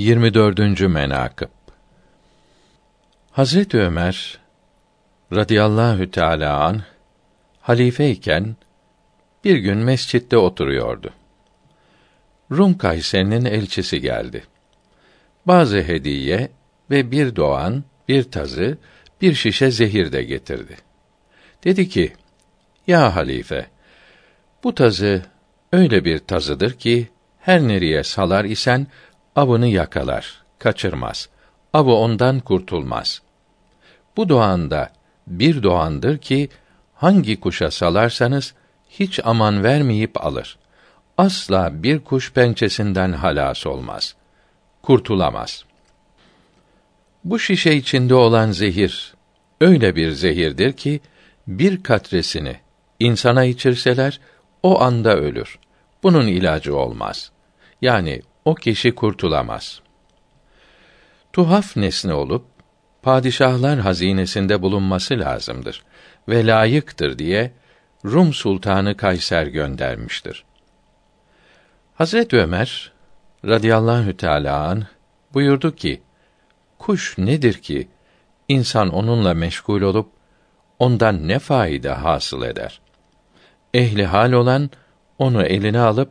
24. menakıb Hazret Ömer radıyallahu teala an halifeyken bir gün mescitte oturuyordu. Rum Kayseri'nin elçisi geldi. Bazı hediye ve bir doğan, bir tazı, bir şişe zehir de getirdi. Dedi ki: Ya halife, bu tazı öyle bir tazıdır ki her nereye salar isen avını yakalar, kaçırmaz. Avı ondan kurtulmaz. Bu doğanda bir doğandır ki hangi kuşa salarsanız hiç aman vermeyip alır. Asla bir kuş pençesinden halas olmaz. Kurtulamaz. Bu şişe içinde olan zehir öyle bir zehirdir ki bir katresini insana içirseler o anda ölür. Bunun ilacı olmaz. Yani o kişi kurtulamaz. Tuhaf nesne olup padişahlar hazinesinde bulunması lazımdır ve layıktır diye Rum sultanı Kayser göndermiştir. Hazret Ömer radıyallahu teala an buyurdu ki: Kuş nedir ki insan onunla meşgul olup ondan ne faide hasıl eder? Ehli hal olan onu eline alıp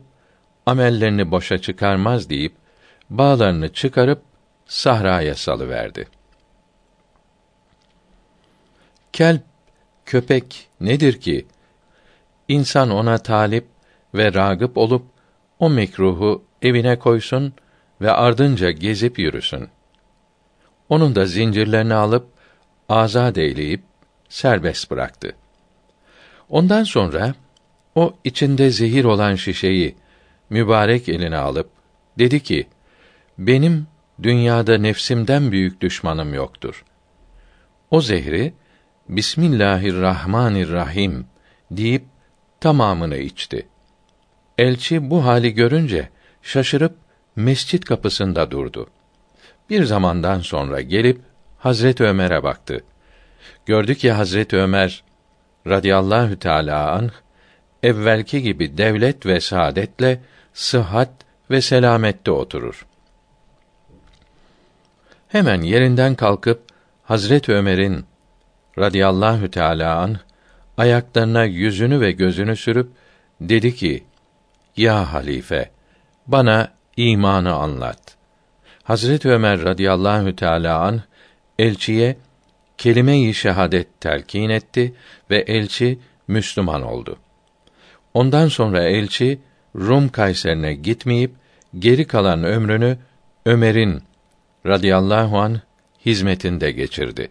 amellerini boşa çıkarmaz deyip bağlarını çıkarıp sahraya salıverdi. Kelp, köpek nedir ki? İnsan ona talip ve ragıp olup o mekruhu evine koysun ve ardınca gezip yürüsün. Onun da zincirlerini alıp azad eyleyip serbest bıraktı. Ondan sonra o içinde zehir olan şişeyi mübarek eline alıp dedi ki: Benim dünyada nefsimden büyük düşmanım yoktur. O zehri Bismillahirrahmanirrahim deyip tamamını içti. Elçi bu hali görünce şaşırıp mescit kapısında durdu. Bir zamandan sonra gelip Hazret Ömer'e baktı. Gördü ki Hazret Ömer radıyallahu teala anh evvelki gibi devlet ve saadetle sıhhat ve selamette oturur. Hemen yerinden kalkıp Hazret Ömer'in radıyallahu teala an ayaklarına yüzünü ve gözünü sürüp dedi ki: Ya halife, bana imanı anlat. Hazret Ömer radıyallahu teala an elçiye kelime-i şehadet telkin etti ve elçi Müslüman oldu. Ondan sonra elçi Rum Kayserine gitmeyip geri kalan ömrünü Ömer'in radıyallahu an hizmetinde geçirdi.